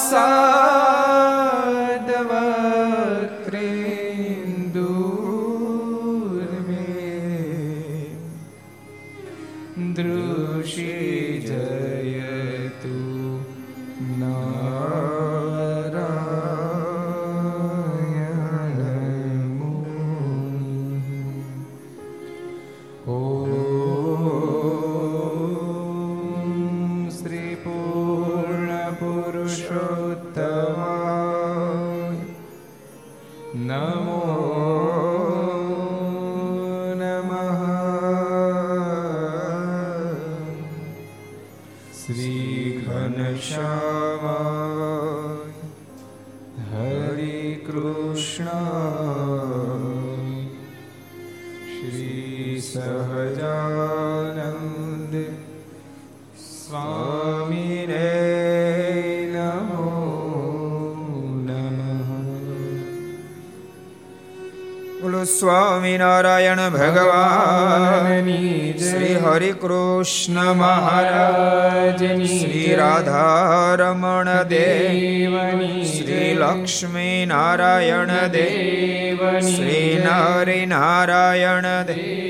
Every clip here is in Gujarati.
સ્વામિનારાયણ કૃષ્ણ મહારાજ શ્રી રાધારમણ દેવની શ્રી લક્ષ્મી નારાયણ દેવ શ્રી નરી નારાયણ દેવ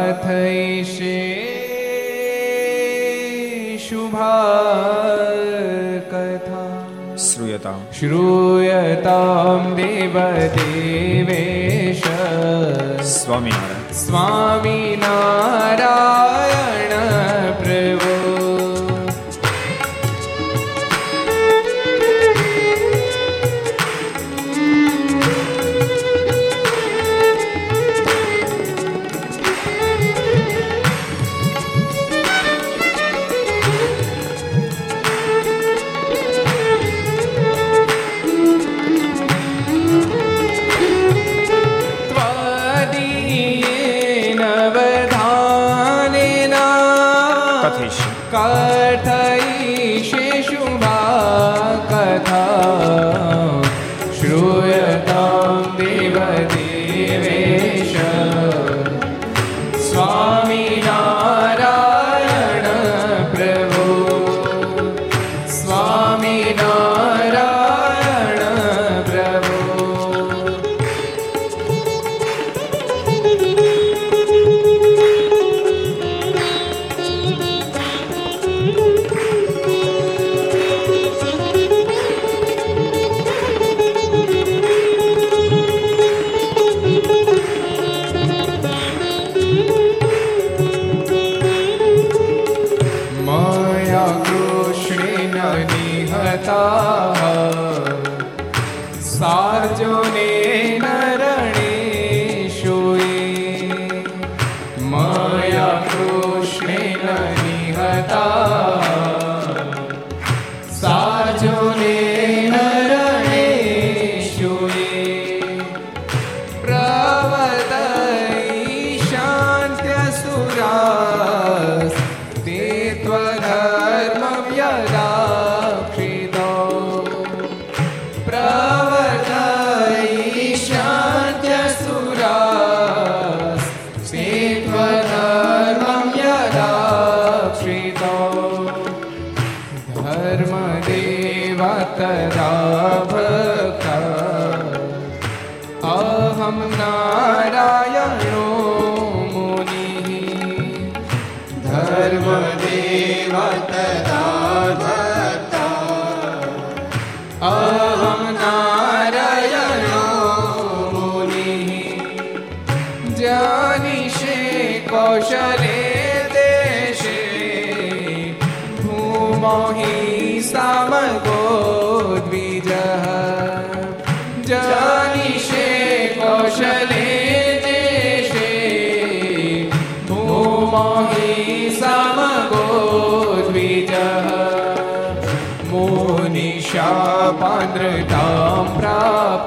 કથયિષ્ય કથયિષ્ય શુભા કથા શ્રૂયતામ દેવ દેવેશ સ્વામી સ્વામિનારાયણ સ્વામિનારાયણ કથિષ્ય કથયિષે શુભા કથા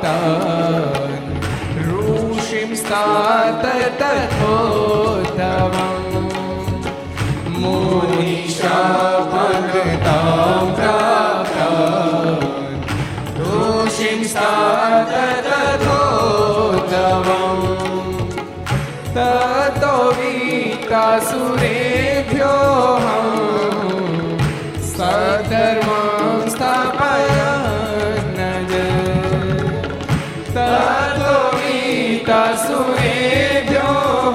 प्राप्तान् ऋषिं स्तात तथोत्तमम् मुनिशापानृतां प्राप्तान् ऋषिं स्तात तथोत्तमम् ततो वीतासुरेभ्योऽहं सधर्मं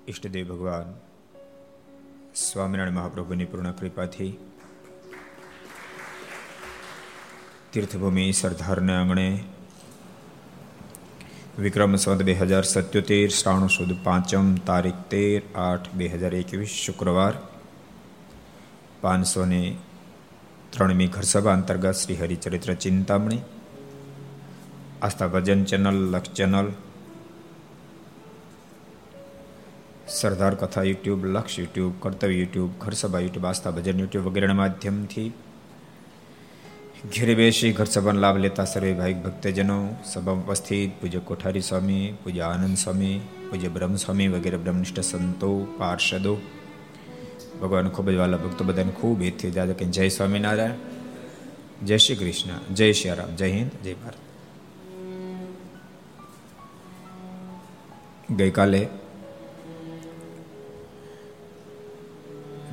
ઈષ્ટદેવ ભગવાન સ્વામિનારાયણ મહાપ્રભુની પૂર્ણ કૃપાથી તીર્થભૂમિ સરદારને આંગણે વિક્રમ સંવત બે હજાર સત્યોતેર શ્રાવણ સુદ પાંચમ તારીખ તેર આઠ બે હજાર એકવીસ શુક્રવાર પાંચસો ને ત્રણમી ઘરસભા અંતર્ગત Shri Haricharitra Chintamani Aastha Bhajan channel Laksh channel Sardar Katha YouTube, Laksh YouTube, Kartavya YouTube, Gharsabha YouTube, Aastha Bhajan YouTube વગેરેના માધ્યમથી ઘેરે બેસી ઘર સભાનો લાભ લેતા સર્વે ભાઈ ભક્તજનો, સભા ઉપસ્થિત, પૂજ્ય કોઠારી સ્વામી, પૂજ્ય આનંદ સ્વામી, પૂજ્ય બ્રહ્મસ્વામી વગેરે બ્રહ્મનિષ્ઠ સંતો, પાર્ષદો. ભગવાન ખૂબ જ વાલા ભક્તો બધાને ખૂબ હેતથી દાદા કે જય સ્વામિનારાયણ, જય શ્રી કૃષ્ણ, જય શ્રી રામ, જય હિન્દ, જય ભારત. ગઈકાલે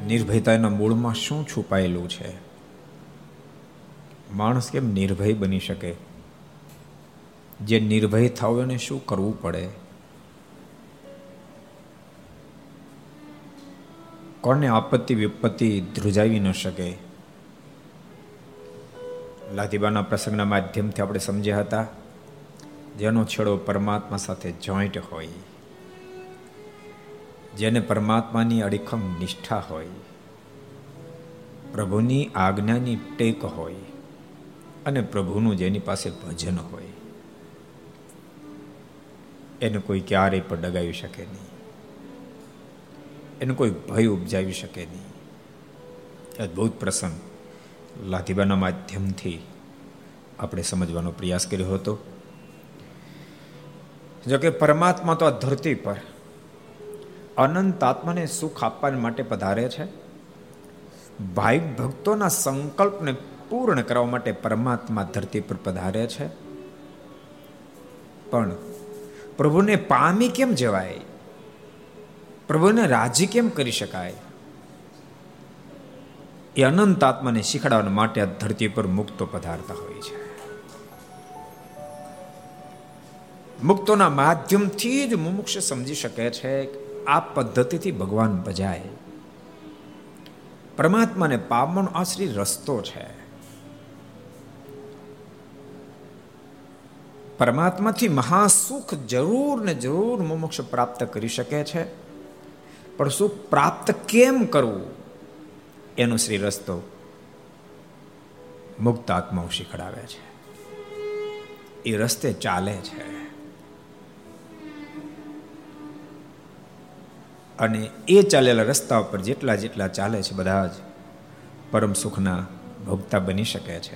નિર્ભયતાના મૂળમાં શું છુપાયેલું છે? માણસ કેમ નિર્ભય બની શકે? જે નિર્ભય થાવ એને શું કરવું પડે? કોને આપત્તિ વિપત્તિ ધ્રુજાવી ન શકે? લાધીબાના પ્રસંગના માધ્યમથી આપણે સમજ્યા હતા, જેનો છેડો પરમાત્મા સાથે જોઈન્ટ હોય. જેને પરમાત્માની અડીખમ નિષ્ઠા હોય, પ્રભુની આજ્ઞાની ટેક હોય અને પ્રભુનું જેની પાસે ભજન હોય, એને કોઈ ક્યારેય પણ ડગાવી શકે નહીં. એને કોઈ ભય ઉપજાવી શકે નહીં. અદ્ભુત પ્રસંગ લાધીબાના માધ્યમથી આપણે સમજવાનો પ્રયાસ કર્યો હતો. જોકે પરમાત્મા તો આ ધરતી પર અનંત આત્માને સુખ આપવા માટે પધારે છે. ભાઈ ભક્તોના સંકલ્પને પૂર્ણ કરવા માટે પરમાત્મા ધરતી પર પધારે છે. પણ પ્રભુને પામી કેમ જવાય? પ્રભુને રાજી કેમ કરી શકાય? એ અનંત આત્માને શીખડાવવા માટે આ ધરતી પર મુક્તો પધારતા હોય છે. મુક્તોના માધ્યમથી જ મુમુક્ષ સમજી શકે છે આ પદ્ધતિથી ભગવાન ભજાય. પરમાત્માને પામવાનો શ્રી રસ્તો છે. પરમાત્માથી મહાસુખ જરૂર ને જરૂર મોક્ષ પ્રાપ્ત કરી શકે છે. પણ સુખ પ્રાપ્ત કેમ કરવું? એનો શ્રી રસ્તો મુક્ત આત્માઓ શીખડાવે છે. એ રસ્તે ચાલે છે. અને એ ચાલેલા રસ્તા ઉપર જેટલા જેટલા ચાલે છે બધા જ પરમ સુખના ભોગતા બની શકે છે.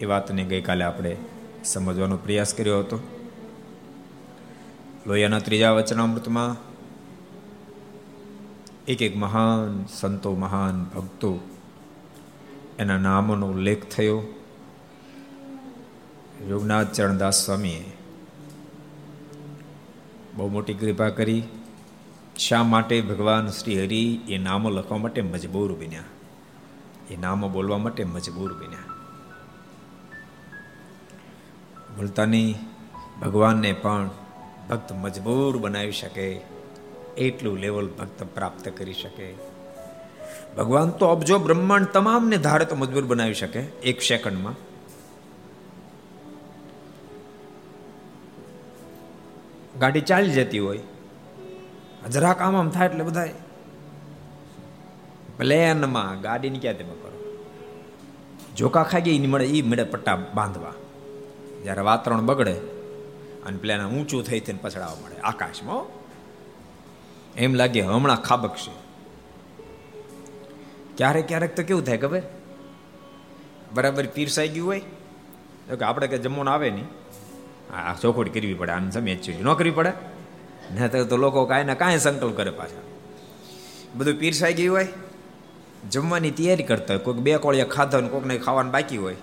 એ વાતને ગઈકાલે આપણે સમજવાનો પ્રયાસ કર્યો હતો. લોહિયાના ત્રીજા વચનામૃતમાં એક એક મહાન સંતો, મહાન ભક્તો એના નામોનો ઉલ્લેખ થયો. યોગનાથ ચરણદાસ સ્વામીએ બહુ મોટી કૃપા કરી. શા માટે ભગવાન શ્રી હરિ એ નામો લખવા માટે મજબૂર બન્યા? એ નામો બોલવા માટે મજબૂર બન્યા. બોલતાની ભગવાનને પણ ભક્ત મજબૂર બનાવી શકે, એટલું લેવલ ભક્ત પ્રાપ્ત કરી શકે. ભગવાન તો અબજો બ્રહ્માંડ તમામને ધારે તો મજબૂર બનાવી શકે, એક સેકન્ડમાં. ગાડી ચાલી જતી હોય જરાક આમ આમ થાય એટલે બધા પ્લેનમાં ગાડીની ક્યાં તેમાં કરો જોકા ખાઈ ગઈ મળે એ મળે પટ્ટા બાંધવા. જ્યારે વાતાવરણ બગડે અને પ્લેન ઊંચું થઈ થઈને પછડાવવા મળે. આકાશમાં એમ લાગે હમણાં ખાબકશે ક્યારેક ક્યારેક તો કેવું થાય ખબર? બરાબર પીરસાઈ ગયું હોય. તો કે આપણે કે જમવાનું આવે નહીં. આ ચોખોટ કરવી પડે, આને સમય ન કરવી પડે? ને તો લોકો કાંઈ ને કાંઈ સંકલ્પ કરે પાછા. બધું પીરસાઈ ગયું હોય, જમવાની તૈયારી કરતા હોય, કોઈક બે કોળિયા ખાધા હોય કોઈકને ખાવાનું બાકી હોય,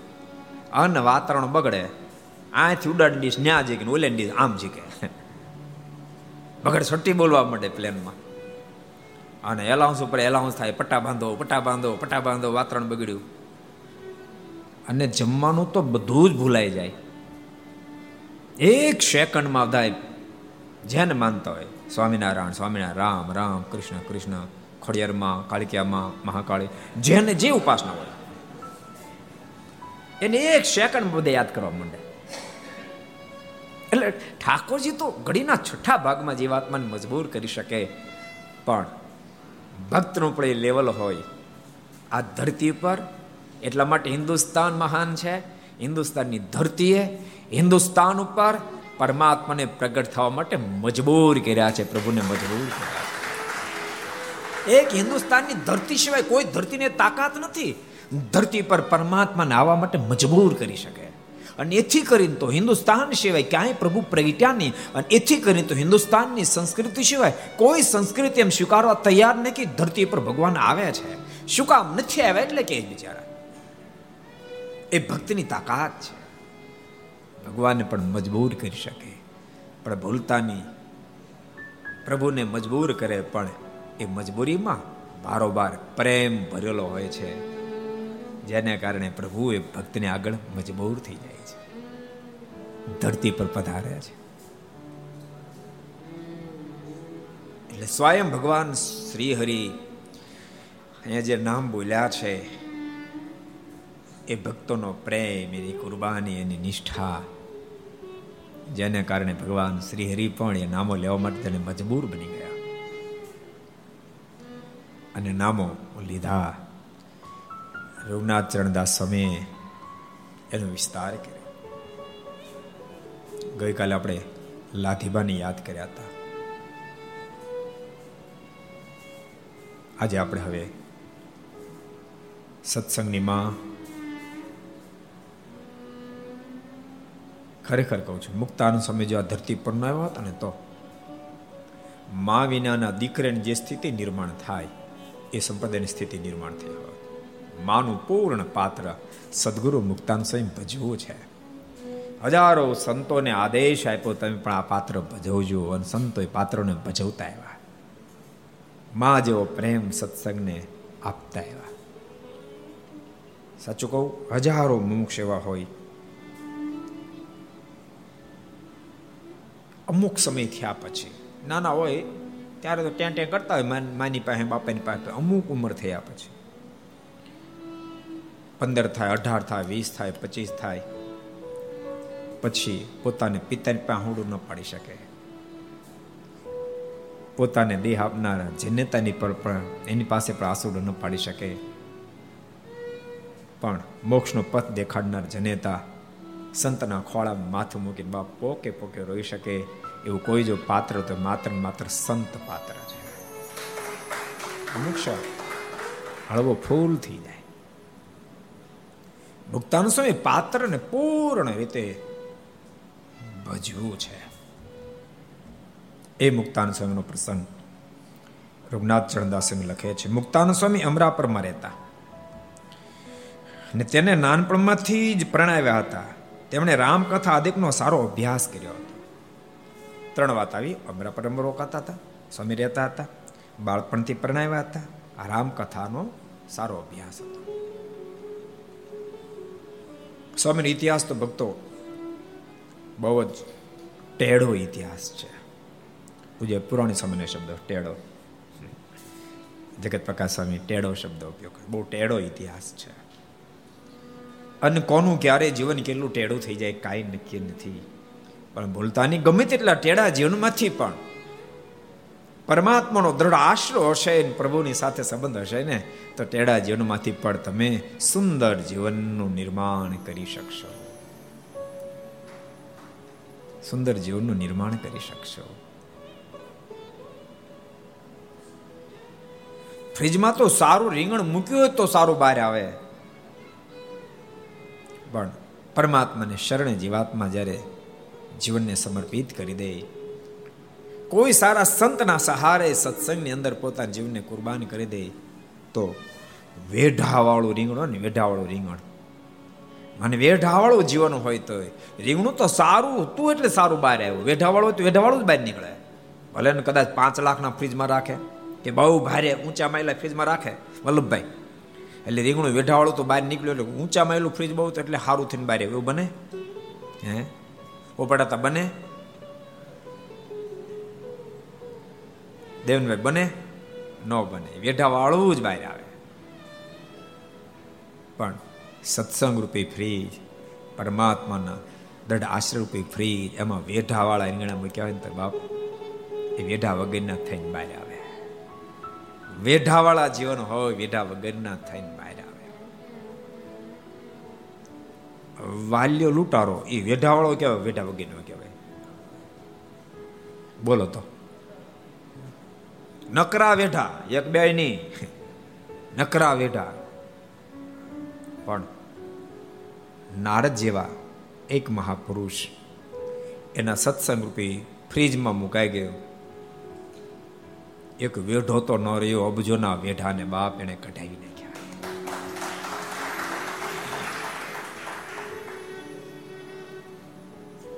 અન્ન વાતાવરણ બગડે, આથી ઉડાડી ડીશ ન્યા જીકે ઓલે ડીશ આમ જીકે. બગડ છઠ્ઠી બોલવા માંડે પ્લેનમાં. અને એલાઉન્સ ઉપર એલાઉન્સ થાય, પટ્ટા બાંધો પટ્ટા બાંધો પટ્ટા બાંધો, વાતાવરણ બગડ્યું. અને જમવાનું તો બધું જ ભૂલાઈ જાય. એક સેકન્ડમાં બધા જેને માનતા હોય, સ્વામિનારાયણ સ્વામિનારાયણ, રામ રામ, કૃષ્ણ કૃષ્ણ ખોડિયારમાં કાળિકિયામાં મહાકાળી, જેને જે ઉપાસના હોય. એને એક સેકન્ડ બધે યાદ કરવા માંડે. એટલે ઠાકોરજી તો ઘડીના છઠ્ઠા ભાગમાં જીવાત્માને મજબૂર કરી શકે, પણ ભક્તનું પણ એ લેવલ હોય. આ ધરતી પર એટલા માટે હિન્દુસ્તાન મહાન છે. હિન્દુસ્તાનની ધરતીએ હિન્દુસ્તાન ઉપર પરમાત્માને પ્રગટ થવા માટે મજબૂર કર્યા છે, પ્રભુને મજબૂર કર્યા એક હિન્દુસ્તાનની ધરતી સિવાય કોઈ ધરતીને તાકાત નથી. ધરતી પર પરમાત્માને આવવા માટે મજબૂર કરી શકે. અને એથી કરીને તો હિન્દુસ્તાન સિવાય ક્યાંય પ્રભુ પ્રગટ્યા નહીં. અને એથી કરીને તો હિન્દુસ્તાનની સંસ્કૃતિ સિવાય કોઈ સંસ્કૃતિ એમ સ્વીકારવા તૈયાર કે ધરતી પર ભગવાન આવે છે. શું કામ નથી આવ્યા એટલે કે બિચારા? એ ભક્તની તાકાત છે. ભગવાનને પણ મજબૂર કરી શકે. પણ ભૂલતાની પ્રભુને મજબૂર કરે પણ એ મજબૂરીમાં બારોબાર પ્રેમ ભરેલો હોય છે. જેને કારણે પ્રભુ એ ભક્તને આગળ મજબૂર થઈ જાય છે. ધરતી પર પધારે છે. એટલે સ્વયં ભગવાન શ્રી હરિ અહીંયા જે નામ બોલ્યા છે એ ભક્તોનો પ્રેમ, એની કુરબાની, એની નિષ્ઠા, જેને કારણે ભગવાન શ્રી હરિ પણ એ નામો લેવા માટે તેને મજબૂર બની ગયા. અને નામો લીધા. રઘુનાથ ચરણદાસ સ્વામીએ એનો વિસ્તાર કર્યો. ગઈકાલે આપણે લાધીબાને યાદ કર્યા હતા. આજે આપણે હવે સત્સંગની માં ખરેખર કહું છું, મુક્તાનંદ સમય જેવા ધરતી પર ન આવ્યા હતા ને તો મા વિનાના દીકરાની જે સ્થિતિ નિર્માણ થાય, એ સંપ્રદાયની સ્થિતિ નિર્માણ થઈ હોય માનું પૂર્ણ પાત્ર સદગુરુ મુક્તાન સ્વયં ભજવું છે. હજારો સંતોને આદેશ આપ્યો, તમે પણ આ પાત્ર ભજવજો અને સંતોએ પાત્રોને ભજવતા આવ્યા. મા જેવો પ્રેમ સત્સંગને આપતા આવ્યા. સાચું કહું, હજારો મુમુક્ષ એવા હોય અમુક સમય થયા પછી. નાના હોય ત્યારે તો ત્યાં ત્યાં કરતા હોય માની પાસે, બાપાની પાસે અમુક ઉંમર થયા પછી. પંદર થાય, અઢાર થાય, વીસ થાય, પચીસ થાય. પછી પોતાને પિતાની પાહુડું ન પાડી શકે. પોતાને દેહ આપનારા જનેતાની પર પણ એની પાસે પણ આસુડું ન પાડી શકે. પણ મોક્ષનો પથ દેખાડનાર જનેતા સંતના ખોળા માથું મૂકીને બાપ પોકે પોકે રોઈ શકે એવું કોઈ જો પાત્ર તો માત્ર માત્ર સંત પાત્ર છે. અમુક હળવો ફૂલ થઈ જાય. ભુક્તાન સ્વામી પાત્રને પૂર્ણ રીતે ભજવું છે? એ મુક્તાન સ્વામીનો પ્રસંગ રઘુનાથ ચરણદાસે લખે છે. મુક્તાન સ્વામી અમરાપરમાં રહેતા. અને તેને નાનપણમાંથી જ પ્રણાવ્યા હતા. તેમણે રામકથા આદિકનો સારો અભ્યાસ કર્યો હતો. ત્રણ વાત આવી. અમરાપરમાં રોકાતા હતા, સ્વામી રહેતા હતા, બાળપણથી પરણાવ્યા હતા. આ રામકથાનો સારો અભ્યાસ હતો. સ્વામીનો ઇતિહાસ તો ભક્તો બહુ જ ટેઢો ઇતિહાસ છે. પૂજ્ય પુરાણી સ્વામીનો શબ્દ ટેઢો. જગત પ્રકાશ સ્વામી ટેઢો શબ્દ ઉપયોગ બહુ ટેઢો ઇતિહાસ છે. અને કોનું ક્યારે જીવન કેટલું ટેડું થઈ જાય કાંઈ નક્કી નથી. પણ ભૂલતાની ગમે તેટલા ટેડા જીવનમાંથી પણ પરમાત્માનો દ્રઢ આશરો હશે પ્રભુની સાથે સંબંધ હશે ને, તો ટેડા જીવનમાંથી પણ તમે સુંદર જીવનનું નિર્માણ કરી શકશો. સુંદર જીવનનું નિર્માણ કરી શકશો. ફ્રીજમાં તો સારું રીંગણ મૂક્યું હોય તો સારું બહાર આવે. પણ પરમાત્માને શરણે જીવાત્મા જ્યારે જીવનને સમર્પિત કરી દે, કોઈ સારા સંતના સહારે સત્સંગની અંદર પોતાના જીવનને કુરબાન કરી દે, તો વેઢાવાળું રીંગણો ને વેઢાવાળું રીંગણ. અને વેઢાવાળું જીવન હોય તો રીંગણું તો સારું, તું એટલે સારું બહાર આવ્યું. વેઢાવાળું તો વેઢાવાળું જ બહાર નીકળે. ભલે ને કદાચ પાંચ લાખના ફ્રીજમાં રાખે કે બહુ ભારે ઊંચા માયલા ફ્રીજમાં રાખે, વલ્લભભાઈ એટલે રીંગણું વેઢાવાળું તો બહાર નીકળ્યું એટલે ઊંચા એલું ફ્રીજ બહુ એટલે સારું થઈને બહાર એવું બને? હે? પોપડાતા બને? દેવનભાઈ બને? ન બને. વેઢાવાળું જ બહાર આવે. પણ સત્સંગ રૂપી ફ્રીજ પરમાત્માના દઢ આશ્રય રૂપી ફ્રીજ એમાં વેઢાવાળા રીંગણા મૂક્યા હોય ને તો બાપ, એ વેઢા વગરના થઈને બહાર આવે. વેઢાવાળા જીવન હોય, વેઢા વગરના થઈને બહાર આવે. વાલ્યો લૂંટારો, એ વેઢાવાળો કહેવાય, વેઢા વગરનો કહેવાય. બોલો તો. નકરા વેઢા, એક બે નહીં. નકરા વેઢા. પણ નારદ જેવા એક મહાપુરુષ એના સત્સંગ રૂપી ફ્રીજમાં મુકાઈ ગયો. એક વેઢો તો ન રહ્યો, અબજોના વેઢાને બાપ એને કઢાવી નાખ્યા.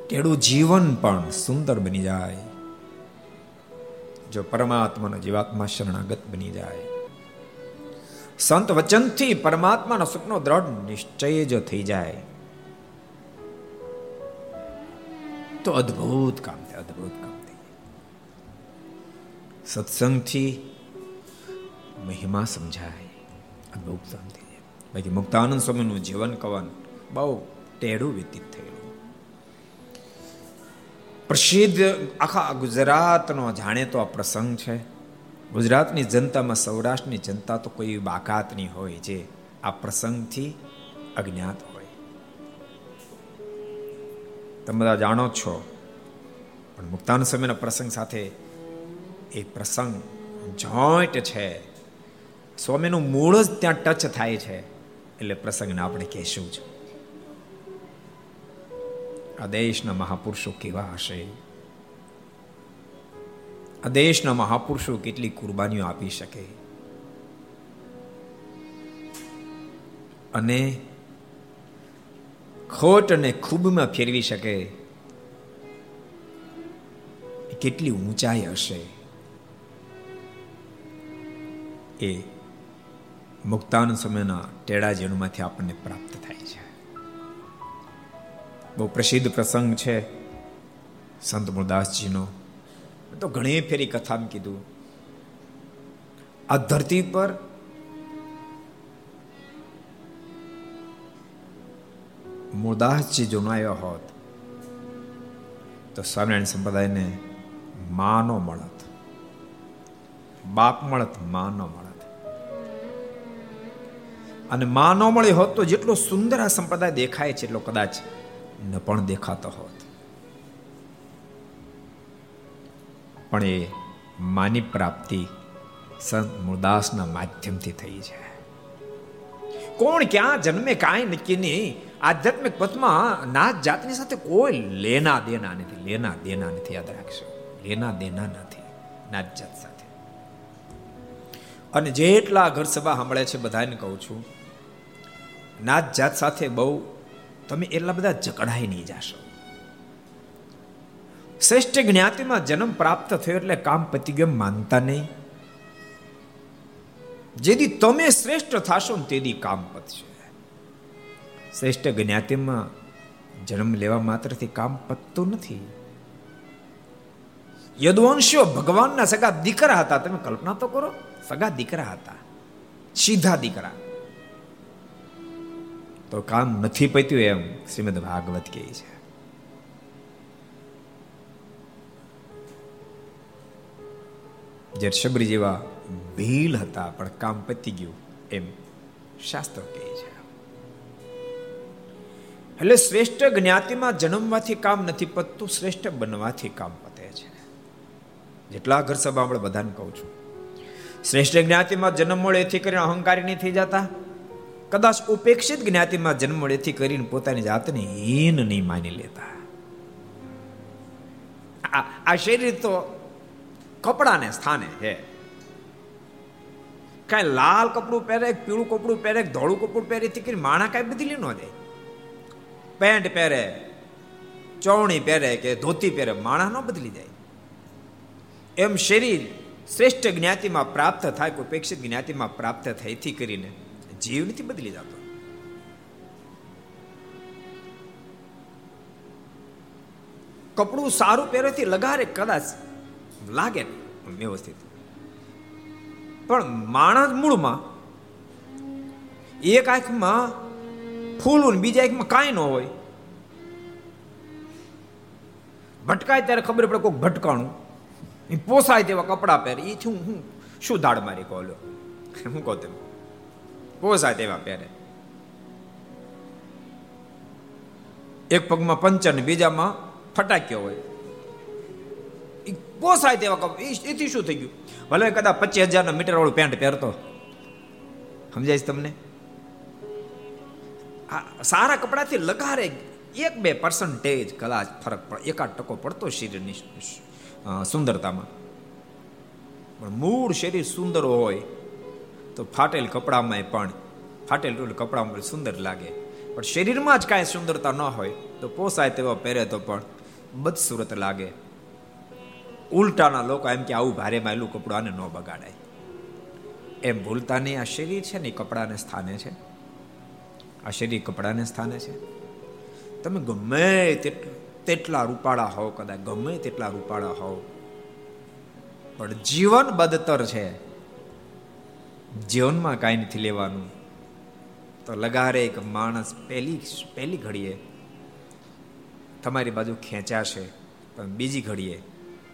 તેડું જીવન પણ સુંદર બની જાય. જો પરમાત્માનો જીવાત્મા શરણાગત બની જાય. સંત વચનથી પરમાત્માનો સપનો દ્રઢ નિશ્ચય જો થઈ જાય. તો અદ્ભુત કામ છે, અદ્ભુત સત્સંગથી મહિમા સમજાય જાય. બાકી મુક્તાનંદ સ્વામીનું જીવન કવન બહુ ટેઢું વ્યતીત થયેલું. પ્રસિદ્ધ આખા ગુજરાતનો જાણે તો આ પ્રસંગ છે. ગુજરાતની જનતામાં સૌરાષ્ટ્રની જનતા તો કોઈ બાકાતની હોય જે આ પ્રસંગથી અજ્ઞાત હોય. તમે બધા જાણો છો. પણ મુક્તાન સમયના પ્રસંગ સાથે એ પ્રસંગ જોઈન્ટ છે. સ્વામીનું મૂળ જ ત્યાં ટચ થાય છે એટલે પ્રસંગને આપણે કહેશું જ. આ દેશના મહાપુરુષો કેવા હશે? આ દેશના મહાપુરુષો કેટલી કુરબાનીઓ આપી શકે? અને ખોટ અને ખૂબમાં ફેરવી શકે? કેટલી ઊંચાઈ હશે? એ મુક્તાન સમયના ટેડા જીવનમાંથી આપણને પ્રાપ્ત થાય છે. બહુ પ્રસિદ્ધ પ્રસંગ છે સંત મુરદાસજીનો. તો ઘણી ફેરી કથામાં કીધું. આ ધરતી પર મુરદાસજી જોનાયો હોત, તો સ્વામિનારાયણ સંપ્રદાયને માનો મળત. બાપ મળત માનો મળત. અને માં ન મળી હોત તો જેટલો સુંદર આ સંપ્રદાય દેખાય છે એટલો કદાચ ન પણ દેખાતો હોત. પણ એ માની પ્રાપ્તિ સંત મુરદાસના માધ્યમથી થઈ છે. કોણ ક્યાં જન્મે કાંઈ નક્કી નહીં. આધ્યાત્મિક પથમાં નાત જાતની સાથે કોઈ લેના દેના નથી, લેના દેના નથી, યાદ રાખશો લેના દેના નથી નાત જાત સાથે. અને જેટલા ઘર સભા સાંભળે છે બધાને કહું છું નાત જાત સાથે બહુ તમે એટલા બધા જકડાઈ નહીં જાશો. શ્રેષ્ઠ જ્ઞાતિમાં જન્મ પ્રાપ્ત થયો એટલે કામ પતિગમ માનતા નહીં. જેથી તમે શ્રેષ્ઠ થશો ને તેથી કામ પતશે. શ્રેષ્ઠ જ્ઞાતિમાં જન્મ લેવા માત્રથી કામ પતતું નથી. યદુવંશીઓ ભગવાનના સગા દીકરા હતા. તમે કલ્પના તો કરો, સગા દીકરા હતા. સીધા દીકરા. તો કામ નથી પત્યું એમ શ્રીમદ ભાગવત કહે છે. જ્યારે શબરી જેવા ભીલ હતા, પણ કામ પતી ગયું એમ શાસ્ત્ર કહે છે. એટલે શ્રેષ્ઠ જ્ઞાતિમાં જન્મવાથી કામ નથી પતતું, શ્રેષ્ઠ બનવાથી કામ પતે છે. જેટલા ઘર સભા આપણે બધાને કહું છું. શ્રેષ્ઠ જ્ઞાતિમાં જન્મ મળે એથી કરીને અહંકારી નહીં થઈ જતા. કદાચ ઉપેક્ષિત જ્ઞાતિમાં જન્મ મળેથી કરીને પોતાની જાતને હીન નહીં માની લેતા. આ શરીર તો કપડાને સ્થાને છે. કાંઈ લાલ કપડું પહેરે, પીળું કપડું પહેરે, ધોળું કપડું પહેરે થી કરી માણા કાંઈ બદલી ન દે. પેન્ટ પહેરે ચોવણી પહેરે કે ધોતી પહેરે, માણા ન બદલી જાય એમ શરીર શ્રેષ્ઠ જ્ઞાતિમાં પ્રાપ્ત થાય કોઈ ઉપેક્ષિત જ્ઞાતિમાં પ્રાપ્ત થઈથી કરીને જીવ નથી બદલી જતો કપડું સારું પહેરેથી લગારે કદાચ લાગે વ્યવસ્થિત પણ માણસ મૂળમાં એક આંખમાં ફૂલું બીજા આંખમાં કાંઈ ન હોય ભટકાય ત્યારે ખબર પડે કોઈ ભટકાણું પોસાય તેવા કપડાં પહેરે હું હું શું દાડ મારી કહો લો હું કહું તેમ પોસાય તેવા પહેરે. એક પગમાં પંચન બીજામાં ફટાક્યો હોય. પોસાય તેવા કપડા એથી શું થઈ ગયું? ભલે કદાચ પચીસ હજારના મીટર વાળું પેન્ટ પહેરતો. સમજાય તમને? સારા કપડાથી લગારે એક બે પર્સન્ટેજ કદાચ ફરક પડે એકાદ ટકો પડતો શરીરની સુંદરતામાં. પણ મૂળ શરીર સુંદર હોય તો ફાટેલ કપડામાં પણ, ફાટેલ કપડામાં સુંદર લાગે. પણ શરીરમાં જ કાંઈ સુંદરતા ન હોય, તો પોસાય તેવા પહેરે તો પણ બદસુરત લાગે. ઉલટાના લોકો એમ કે આવું ભારે માયલું કપડું આને ન બગાડાય. એમ ભૂલતા નહીં આ શરીર છે ને કપડાને સ્થાને છે. આ શરીર કપડાને સ્થાને છે. તમે ગમે તેટલા રૂપાળા હોવ, કદાચ ગમે તેટલા રૂપાળા હોવ, પણ જીવન બદતર છે. જીવનમાં કાંઈ નથી લેવાનું. તો લગારે એક માણસ પહેલી પહેલી ઘડીએ તમારી બાજુ ખેંચાશે, પણ બીજી ઘડીએ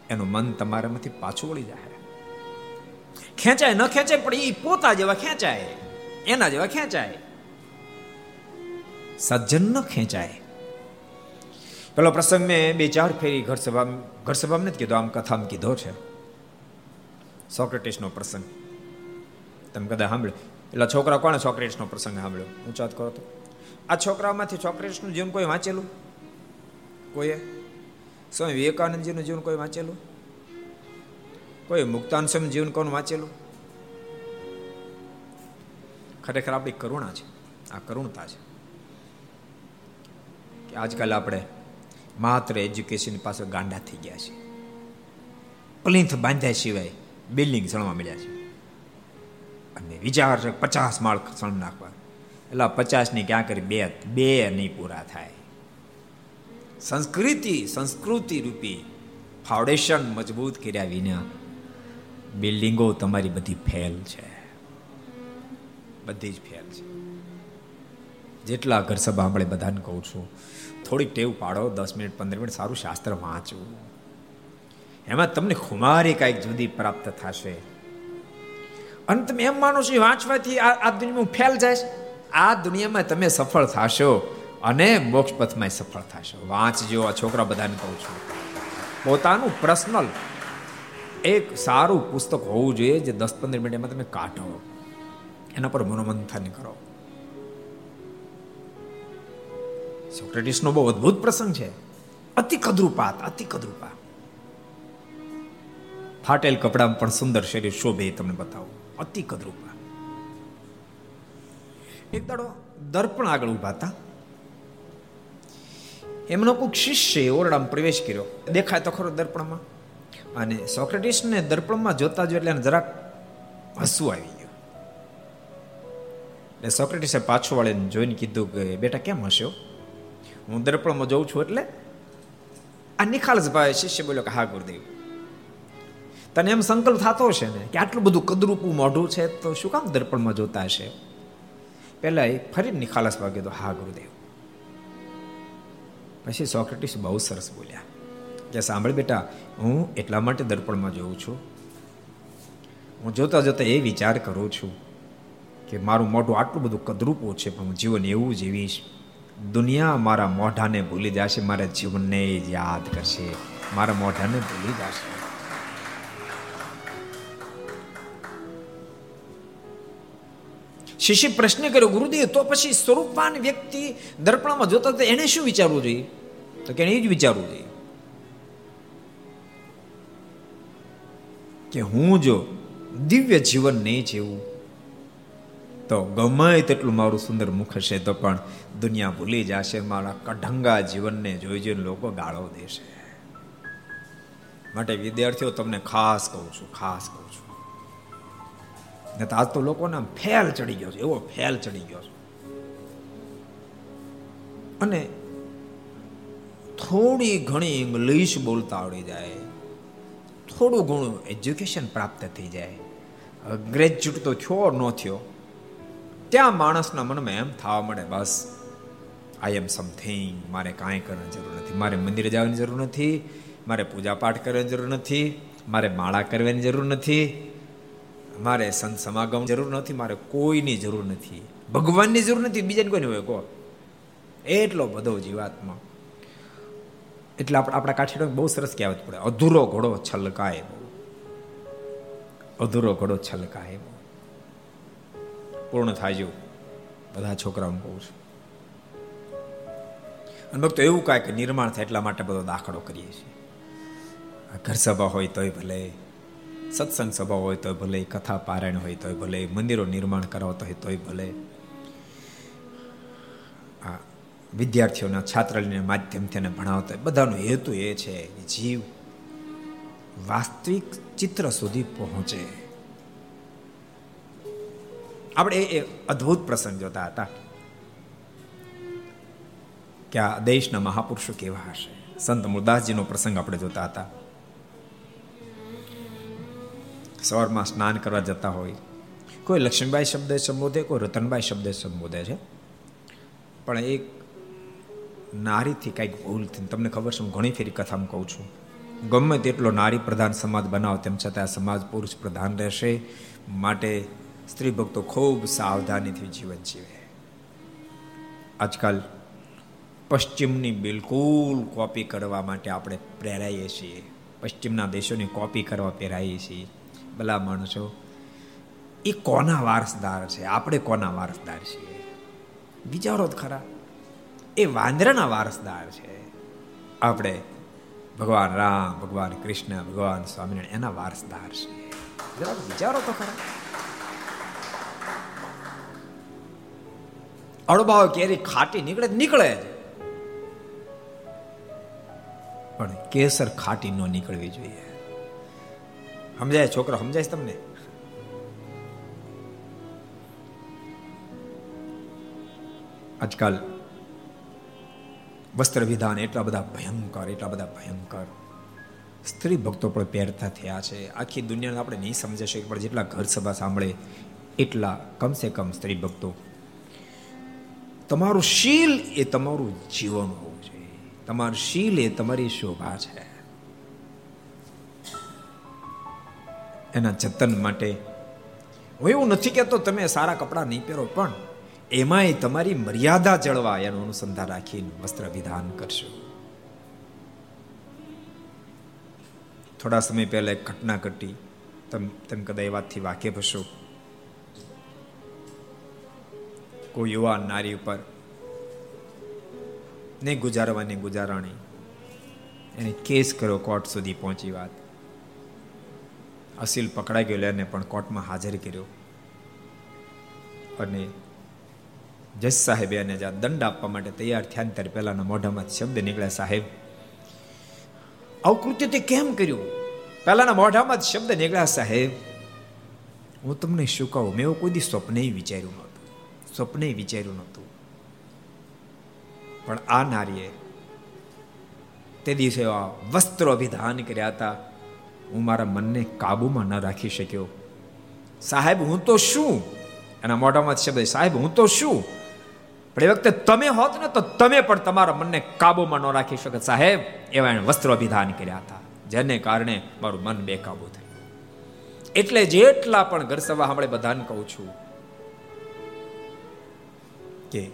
એનું મન તમારામાંથી પાછું વળી જાય ખેંચાય, ન ખેંચાય, પણ એ પોતા જેવા ખેંચાય, એના જેવા ખેંચાય. સજ્જન ન ખેંચાય. પેલો પ્રસંગ મેં બે ચાર ફેરી ઘર સભા, ઘર સભામાં નથી કીધો, આમ કથામાં કીધો છે. સોક્રેટિસનો પ્રસંગ. તમે કદાચ સાંભળ્યો. એટલે છોકરા કોણે સોક્રેટિસનો પ્રસંગ સાંભળ્યો? ઊંચો વાત કરો તો. આ છોકરામાંથી સોક્રેટિસનું જીવન કોઈ વાંચેલું? કોઈએ? સ્વામી વિવેકાનંદજીનું જીવન કોઈ વાંચેલું? કોઈ મુક્તાન સ્વામી જીવન કોનું વાંચેલું? ખરેખર આપણી કરુણા છે. આ કરુણતા છે. કે આજકાલ આપણે માત્ર એજ્યુકેશન પાસે ગાંડા થઈ ગયા છે પ્લિન્થ બાંધ્યા સિવાય બિલ્ડિંગ સણવા મળ્યા છે. અને વિચાર છે પચાસ માળ સણ નાખવા. એટલે પચાસની ક્યાં કરી? બે બે નહીં પૂરા થાય. સંસ્કૃતિ સંસ્કૃતિ રૂપી ફાઉન્ડેશન મજબૂત કર્યા વિના બિલ્ડિંગો તમારી બધી ફેલ છે. બધી જ ફેલ છે. જેટલા ઘર સભા આપણે બધાને કહું છું, થોડીક ટેવ પાડો, દસ મિનિટ, પંદર મિનિટ સારું શાસ્ત્ર વાંચવું. એમાં તમને ખુમારી કાંઈક જુદી પ્રાપ્ત થશે. અને તમે એમ માનો છો વાંચવાથી આ દુનિયામાં ફેલ જાય આ દુનિયામાં તમે સફળ થશો અને મોક્ષ પથમાં સફળ થશો. વાંચજો, આ છોકરા બધાને કહું છું. પોતાનું પર્સનલ એક સારું પુસ્તક હોવું જોઈએ જે દસ પંદર મિનિટમાં તમે કાઢો. એના પર મનોમંથન કરો. સોક્રેટિસનો બહુ અદ્ભુત પ્રસંગ છે. અતિ કદરૂપાત, અતિ કદરૂપા ફાટેલ કપડામાં પણ સુંદર શરીર શોભે તમને બતાવો. અતિ કદરૂપા. એક દાડો દર્પણ આગળ ઊભા હતા. એમનો કોઈક શિષ્ય ઓરડામાં પ્રવેશ કર્યો. દેખાય તો ખરો દર્પણમાં. અને સોક્રેટિસને દર્પણમાં જોતા જો એટલે જરાક હસવું આવી ગયું. એટલે સોક્રેટિસે પાછો વાળીને જોઈને કીધું કે, બેટા, કેમ હસ્યો? હું દર્પણમાં જોઉં છું એટલે? આ નિખાલસભાઈ શિષ્ય બોલ્યો કે, હા, ગુરુદેવ. તને એમ સંકલ્પ થતો હશે ને કે આટલું બધું કદરૂપું મોઢું છે, તો શું કામ દર્પણમાં જોતા હશે? પહેલા એ ફરી નિખાલસભાઈ તો, હા, ગુરુદેવ. પછી સોક્રેટિસ બહુ સરસ બોલ્યા કે સાંભળ બેટા, હું એટલા માટે દર્પણમાં જોઉં છું. હું જોતા જોતા એ વિચાર કરું છું કે મારું મોઢું આટલું બધું કદરૂપું છે, પણ હું જીવન એવું જીવીશ. દુનિયા મારા મોઢાને ભૂલી જશે, મારા જીવનને યાદ કરશે. મારા મોઢાને ભૂલી જશે. શિષ્ય પ્રશ્ન કર્યો, ગુરુદેવ, તો પછી સ્વરૂપવાન વ્યક્તિ દર્પણમાં જોતા તો એને શું વિચારવું જોઈએ? તો કે એ જ વિચારવું જોઈએ. કે હું જો દિવ્ય જીવન નહીં જીવું, તો ગમે તેટલું મારું સુંદર મુખ હશે, તો પણ દુનિયા ભૂલી જશે, મારા કઢંગા જીવનને જોઈ જોઈને લોકો ગાળો દેશે. માટે વિદ્યાર્થીઓ, તમને ખાસ કહું છું, ખાસ કહું છું. ને આજ તો લોકોને ફેલ ચડી ગયો છે, એવો ફેલ ચડી ગયો છે. અને થોડી ઘણી ઇંગ્લિશ બોલતા આવડી જાય, થોડું ઘણું એજ્યુકેશન પ્રાપ્ત થઈ જાય. ગ્રેજ્યુએટ તો થયો ન થયો, ત્યાં માણસના મનમાં એમ થવા મળે બસ આઈ એમ સમથિંગ મારે કાંઈ કરવાની જરૂર નથી. મારે મંદિરે જવાની જરૂર નથી, મારે પૂજા પાઠ કરવાની જરૂર નથી, મારે માળા કરવાની જરૂર નથી મારે સંત સમાગમ જરૂર નથી, મારે કોઈની જરૂર નથી. ભગવાનની જરૂર નથી, બીજાને કોઈને હોય કહો એટલો બધો જીવાત્મા. એટલે આપણે આપણા કાઠીડો બહુ સરસ કહેવત પડે, અધૂરો ઘોડો છલકાય અધૂરો ઘોડો છલકાય પૂર્ણ થાય બધા છોકરાઓને કહું છું. અને ભક્તો, એવું કાંઈ કે નિર્માણ થાય એટલા માટે બધો દાખલો કરીએ છીએ. ઘર સભા હોય તોય ભલે. સત્સંગ સભા હોય તોય ભલે કથા પારાયણ હોય તોય ભલે, મંદિરો નિર્માણ કરાવતા હોય તોય ભલે. આ વિદ્યાર્થીઓના છાત્રાલયના માધ્યમથી એને ભણાવતા હોય. બધાનો હેતુ એ છે જીવ વાસ્તવિક ચિત્ર સુધી પહોંચે. આપણે એ અદ્ભુત પ્રસંગ જોતા હતા કે આ દેશના મહાપુરુષો કેવા હશે. સંત મુરદાસજીનો પ્રસંગ આપણે જોતા હતા. સવારમાં સ્નાન કરવા જતા હોય. કોઈ લક્ષ્મીબાઈ શબ્દ સંબોધે, કોઈ રતનબાઈ શબ્દ સંબોધે છે. પણ એક નારીથી કંઈક ભૂલ થઈ તમને ખબર છે, હું ઘણી ફેરી કથામાં કહું છું. ગમે તેટલો નારી પ્રધાન સમાજ બનાવો, તેમ છતાં સમાજ પુરુષ પ્રધાન રહેશે. માટે સ્ત્રી ભક્તો ખૂબ સાવધાનીથી જીવન જીવે. આજકાલ પશ્ચિમની બિલકુલ કોપી કરવા માટે આપણે પ્રેરાઈએ છીએ. પશ્ચિમના દેશોની કોપી કરવા પ્રેરાઈએ છીએ. ભલા માણસો. એ કોના વારસદાર છે? આપણે કોના વારસદાર છીએ? વિચારો જ ખરા. એ વાંદરાના વારસદાર છે. આપણે ભગવાન રામ, ભગવાન કૃષ્ણ, ભગવાન સ્વામિનારાયણ, એના વારસદાર છે જરાક વિચારો તો ખરા. અડબાવ કેરી ખાટી નીકળે નીકળે જ. પણ કેસર ખાટી ન નીકળવી જોઈએ. સમજાય, છોકરો, સમજાય તમને? આજકાલ વસ્ત્ર વિધાન એટલા બધા ભયંકર, એટલા બધા ભયંકર. સ્ત્રી ભક્તો પણ પહેરતા થયા છે. આખી દુનિયાને આપણે નહીં સમજી શકીએ, પણ જેટલા ઘર સભા સાંભળે, એટલા કમસે કમ સ્ત્રી ભક્તો. તમારું શીલ એ તમારું જીવન હોવું જોઈએ. તમારું શીલ એ તમારી શોભા છે. એના જતન માટે. હું એવું નથી કહેતો તમે સારા કપડાં નહીં પહેરો, પણ એમાંય તમારી મર્યાદા જળવા એનું અનુસંધાન રાખીને વસ્ત્ર વિધાન કરશો. થોડા સમય પહેલા એક ઘટના ઘટી. તમે તમે કદાચ એ વાતથી વાકેફ હશો. કોઈ યુવાન નારી ઉપર ને ગુજારવાની ગુજારાણી. એને કેસ કર્યો, કોર્ટ સુધી પહોંચી વાત. અસીલ પકડાઈ ગયો એને પણ કોર્ટમાં હાજર કર્યો. અને જજ સાહેબે એને જ્યાં દંડ આપવા માટે તૈયાર થયા ત્યારે પહેલાના મોઢામાં શબ્દ નીકળ્યા, સાહેબ, આવું કૃત્ય તે કેમ કર્યું? પહેલાના મોઢામાં શબ્દ નીકળ્યા, સાહેબ, હું તમને શું કહું? મેં એવું કોઈ દી સ્વપ્ને વિચાર્યું નહોતું. સ્વપ્ને વિચાર્યું નહોતું. પણ આ નારીએ તે દિવસે વસ્ત્રો અભિધાન કર્યા હતા. હું મારા મનને કાબુમાં ન રાખી શક્યો. સાહેબ, હું તો શું? એના મોઢામાં શબ્દ સાહેબ, હું તો શું? પણ એ વખતે તમે હોત ને તો તમે પણ તમારા મનને કાબુમાં ન રાખી શકો સાહેબ, એવા એને વસ્ત્ર અભિધાન કર્યા હતા, જેને કારણે મારું મન બેકાબુ થયું. એટલે જેટલા પણ ઘર સવા હમણાં બધાને કહું છું કે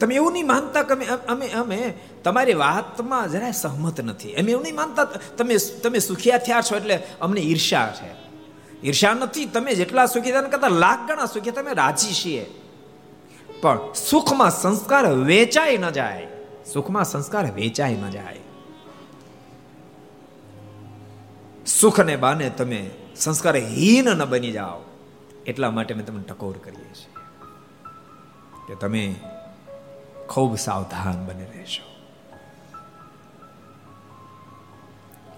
તમે એવું નહીં માનતા કે અમે અમે તમારી વાતમાં જરાય સહમત નથી. એમ એવું નહીં માનતા તમે તમે સુખિયા થયા છો એટલે અમને ઈર્ષા છે. ઈર્ષા નથી, તમે જેટલા સુખી થયા કરતા લાખ ગણા સુખી તમે રાજી છીએ. પણ સુખમાં સંસ્કાર વેચાઈ ન જાય. સુખમાં સંસ્કાર વેચાય ન જાય. સુખને બાને તમે સંસ્કાર હીન ન બની જાઓ. એટલા માટે મેં તમને ટકોર કરીએ છીએ. કે તમે ખૂબ સાવધાન બની રહેશો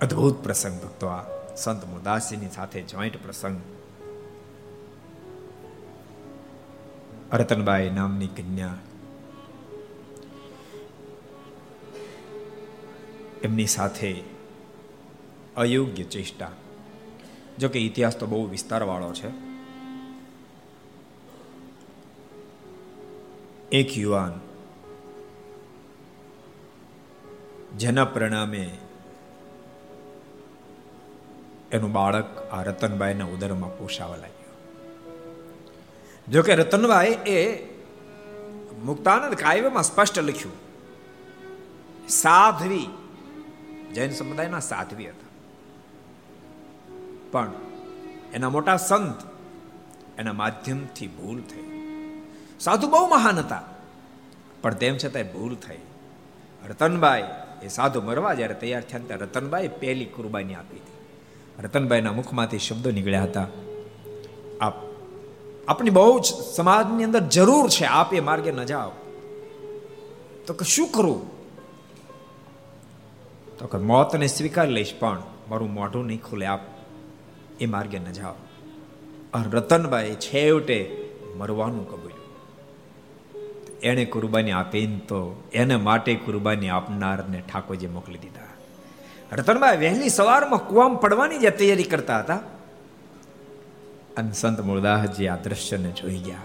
અદ્ભુત પ્રસંગ ભક્તો, આ સંત મુદાસીની સાથે જોઈન્ટ પ્રસંગ. રતનબાઈ નામની કન્યા. એમની સાથે અયોગ્ય ચેષ્ટા. જો કે ઇતિહાસ તો બહુ વિસ્તારવાળો છે. એક યુવાન જેના પરિણામે એનું બાળક આ રતનબાઈના ઉદરમાં પોષાવા લાગ્યું. જોકે રતનભાઈ એ મુક્તાનંદ કાવ્યમાં સ્પષ્ટ લખ્યું, સાધ્વી, જૈન સમુદાયના સાધ્વી હતા. પણ એના મોટા સંત એના માધ્યમથી ભૂલ થઈ. સાધુ બહુ મહાન હતા, પણ તેમ છતાંય ભૂલ થઈ. રતનબાઈ એ સાધુ મરવા જ્યારે તૈયાર થયા ત્યારે રતનબાઈ પહેલી કુરબાની આપી હતી. રતનબાઈના મુખમાંથી શબ્દો નીકળ્યા હતા, આપ, આપની બહુ જ સમાજની અંદર જરૂર છે, આપ એ માર્ગે ન જાઓ. તો કે, શું કરું? તો કે મોતને સ્વીકાર લઈશ, પણ મારું મોઢું નહીં ખુલે, આપ એ માર્ગે ન જાઓ. રતનબાઈ છેવટે મરવાનું કબૂલ્યું. એણે કુરબાની આપીને તો એને માટે કુરબાની આપનારને ઠાકોરજી મોકલી દીધા. રતનભાઈ વહેલી સવારમાં કુવામ પડવાની જે તૈયારી કરતા હતા, અને સંત મુરદાસજી આ દ્રશ્યને જોઈ ગયા.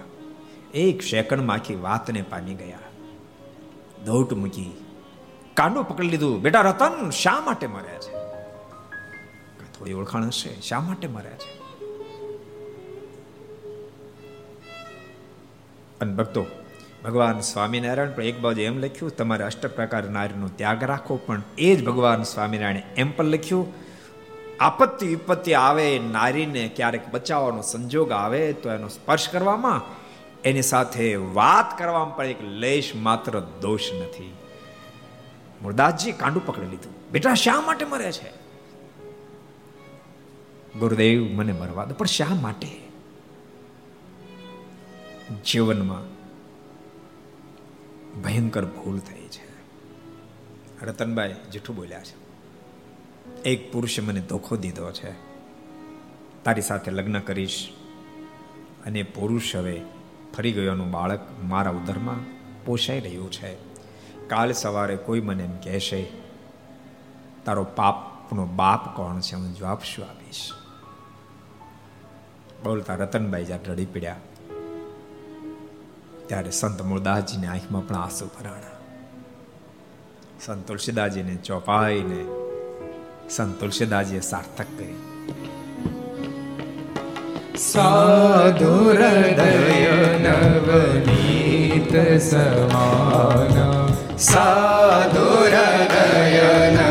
એક સેકન્ડમાં આખી વાતને પામી ગયા. દોટ મૂકી કાંડું પકડી લીધું. બેટા રતન, શા માટે મર્યા છે? થોડી ઓળખાણ હશે. શા માટે મર્યા છે? અને ભક્તો ભગવાન સ્વામિનારાયણ પણ એક બાજુ એમ લખ્યું, તમારે અષ્ટ પ્રકાર નારીનો ત્યાગ રાખો. પણ એ જ ભગવાન સ્વામિનારાયણ એમ પણ લખ્યું, આપત્તિ વિપત્તિ આવે, નારીને ક્યારેક બચાવવાનો સંજોગ આવે, તો એનો સ્પર્શ કરવામાં એની સાથે વાત કરવામાં પણ એક લેશ માત્ર દોષ નથી. મુરદાસજી કાંડું પકડી લીધું, બેટા, શા માટે મરે છે? ગુરુદેવ, મને મરવા દો, પણ શા માટે? જીવનમાં ભયંકર ભૂલ થઈ છે. રતનભાઈ જેઠું બોલ્યા છે. એક પુરુષે મને ધોખો દીધો છે. તારી સાથે લગ્ન કરીશ. અને પુરુષ હવે ફરી ગયોનું બાળક મારા ઉદરમાં પોષાઈ રહ્યું છે. કાલ સવારે કોઈ મને એમ કહેશે, તારો પાપનો બાપ કોણ છે? હું જવાબ શું આપીશ? બોલતા રતનભાઈ જ્યાં રડી પડ્યા ત્યારે સંત મૂળદાસજીની આંખમાં પણ આંસુ ભરાણા સંત તુલસીદાસજીને ચોપાઈને સંત તુલસીદાસજીએ સાર્થક કરી. સાધુ હૃદય નવનીત સમાન. સાધુ હૃદય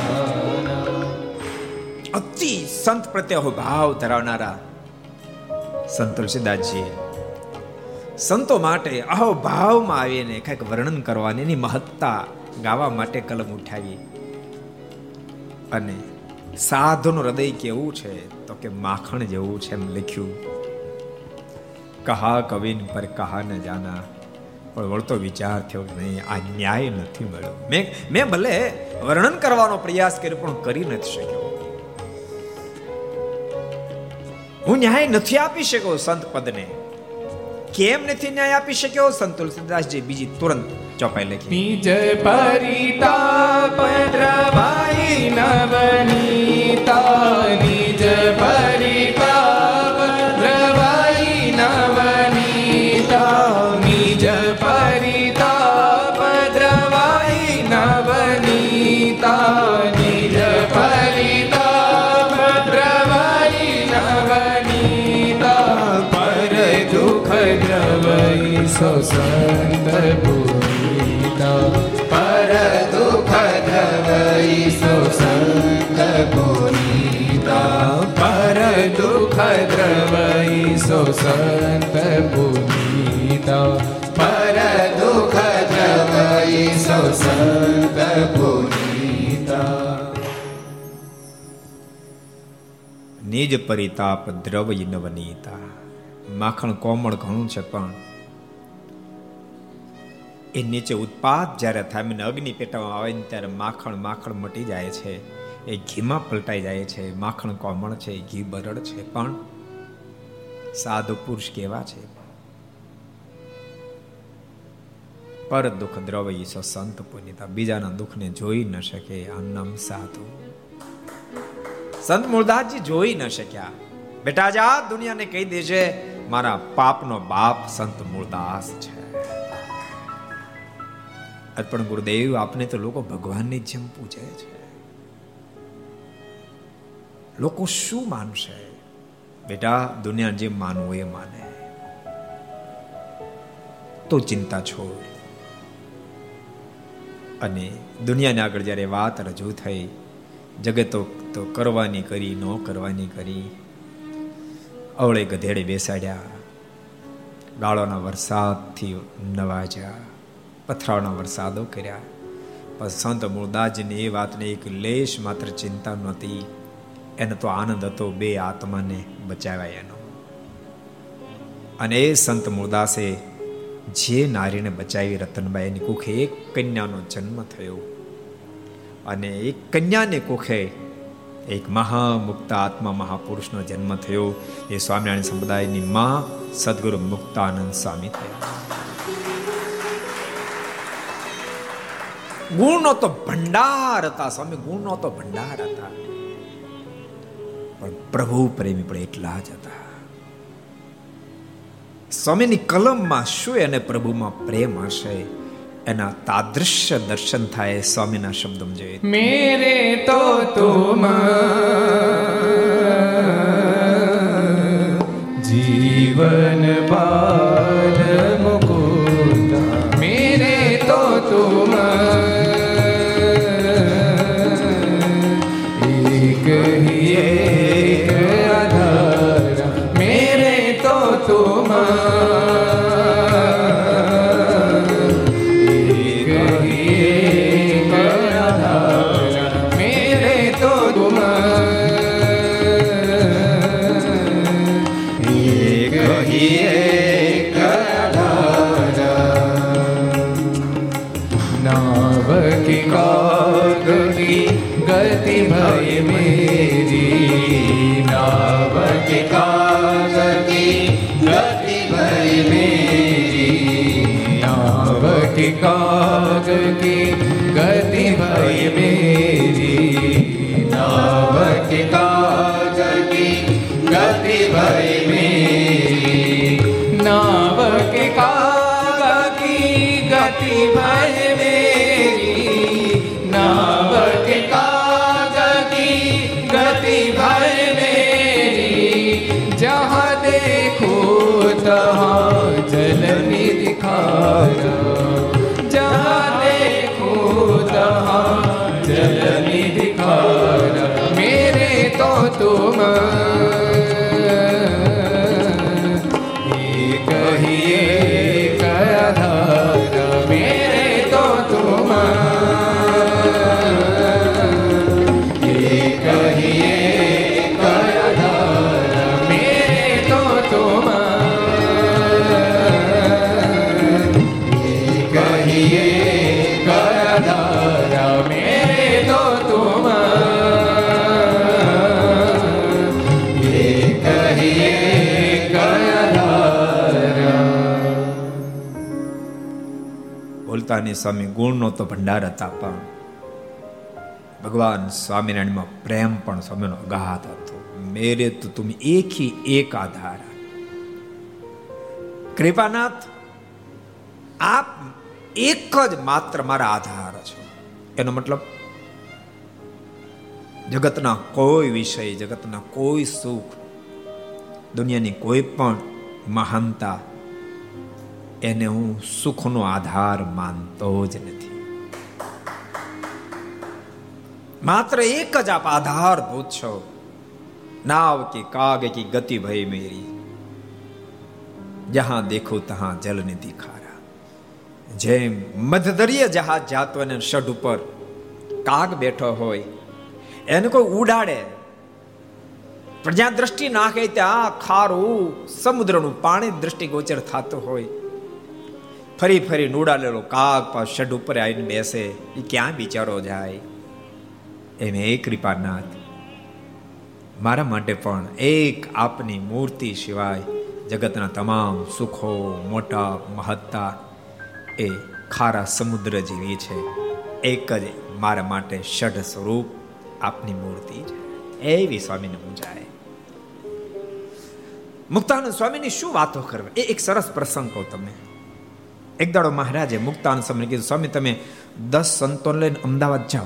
સંત પ્રત્યે ભાવ ધરાવનારા સંત તુલસીદાસજીએ સંતો માટે અહોભાવમાં આવીને કંઈક વર્ણન કરવાની એની મહત્તા ગાવા માટે કલમ ઉઠાવી. અને સાધુનું હૃદય કેવું છે તો કે માખણ જેવું છે એમ લખ્યું. કહા કવિન પર કહા ન જાના, પણ વળતો વિચાર થયો નહીં, આ ન્યાય નથી મળ્યો. મેં મેં ભલે વર્ણન કરવાનો પ્રયાસ કર્યો, પણ કરી નથી શક્યો. ન્યાય નથી આપી શક્યો સંત પદને. કેમ નથી ન્યાય આપી શક્યો? સંત તુલસીદાસજી બીજી તુરંત ચોપાઈ લખી. નિજ પરિતા પદ્રભાઈ નવનીતા સો સંત પુરીતા પર દુઃખ સો સંત પુરીતા પર દુઃખ દ્રવઈ સો સંત પુરીતા પર દુઃખ દ્રવઈ સો સંત પુરીતા નિજ પરિતાપ દ્રવ્ય નવનીતા માખણ કોમળ ઘણું છે પણ એ નીચે ઉત્પાદ જ્યારે થામીને અગ્નિ પેટામાં આવે ને ત્યારે માખણ માખણ મટી જાય છે. એ ઘીમાં પલટાઈ જાય છે. માખણ કોમળ છે, ઘી બરડ છે, પણ સાધુ પુરુષ કેવા છે? પર દુઃખ દ્રવય સો સંત પુનિતા. બીજાના દુઃખને જોઈ ન શકે આ નામ સાધુ. સંત મૂળદાસજી જોઈ ન શક્યા. બેટા જા, દુનિયાને કહી દેજે, મારા પાપનો બાપ સંત મૂળદાસ છે. અર્પણ ગુરુદેવ, આપને તો લોકો ભગવાનની જેમ પૂજે છે. લોકો શું માનશે? બેટા, દુનિયા જે માનવું એ માને. તો ચિંતા છોડ. અને દુનિયાને આગળ જ્યારે વાત રજૂ થઈ, જગતો તો કરવાની કરી, ન કરવાની કરી. અવળે ગધેડે બેસાડ્યા. ગાળોના વરસાદથી નવાજ્યા. પથરાળના વરસાદો કર્યા. પણ સંત મૂળદાસજીને એ વાતને એક લેશ માત્ર ચિંતા નહોતી. એને તો આનંદ હતો બે આત્માને બચાવ્યા એનો. અને એ સંત મૂળદાસે જે નારીને બચાવી રતનબાઈ એની કુખે એક કન્યાનો જન્મ થયો. અને એક કન્યાને કુખે એક મહામુક્ત આત્મા મહાપુરુષનો જન્મ થયો. એ સ્વામિનારાયણ સંપ્રદાયની મા સદગુરુ મુક્તાનંદ સ્વામી થયા. ગુણનો તો ભંડાર હતા, સ્વામી ગુણનો તો ભંડાર હતા. પણ પ્રભુ પ્રેમી પણ એટલા જ હતા. સ્વામીની કલમમાં શું એને પ્રભુમાં પ્રેમ હશે? એના તાદૃશ્ય દર્શન થાય સ્વામીના શબ્દમાં જોઈએ. મેરે તો તુમ જીવન પા देखो तहाँ जल निधि खारा जहाँ देखो तहाँ जल निधि खारा मेरे तो तुम બોલતાની સ્વામી ગુણનો તો ભંડાર હતા, પણ ભગવાન સ્વામિનારાયણમાં પ્રેમ પણ સ્વામીનો અગાધ હતો. મેરે તો તુમ એકી એક આધાર કૃપાનાથ, આપ એક જ માત્ર મારા આધાર છો. એનો મતલબ, જગતના કોઈ વિષય, જગતના કોઈ સુખ, દુનિયાની કોઈ પણ મહાનતા એને હું સુખનો આધાર માનતો જ નથી. માત્ર એક જ આપ આધારભૂત છો નાવ કે કાગ કી ગતિ ભય મેરી. જહાં દેખો તહાં જલને દિખારા જેમ મધદરીય જહાજ જાતો અને શઢ ઉપર કાગ બેઠો હોય, એને કોઈ ઉડાડે. પણ જ્યાં દ્રષ્ટિ નાખે ત્યાં ખારું સમુદ્રનું પાણી દ્રષ્ટિગોચર થતું હોય. ફરી ફરી નુડાલેલો કાગ પાસ શઢ ઉપર આવીને બેસે. એ ક્યાં બિચારો જાય? એમ એ કૃપાનાથ, મારા માટે પણ એક આપની મૂર્તિ સિવાય જગતના તમામ સુખો, મોટા, મહત્તા એ ખારા સમુદ્ર જેવી છે. એક જ મારા માટે ષઢ સ્વરૂપ આપની મૂર્તિ છે. એવી સ્વામીને પૂજાય મુક્તાનંદ સ્વામીની શું વાતો કરવા? એ એક સરસ પ્રસંગ કહું તમને. એક દાડો મહારાજે મુક્તાન સમય કીધું, સ્વામી, તમે દસ સંતો લઈને અમદાવાદ જાઓ.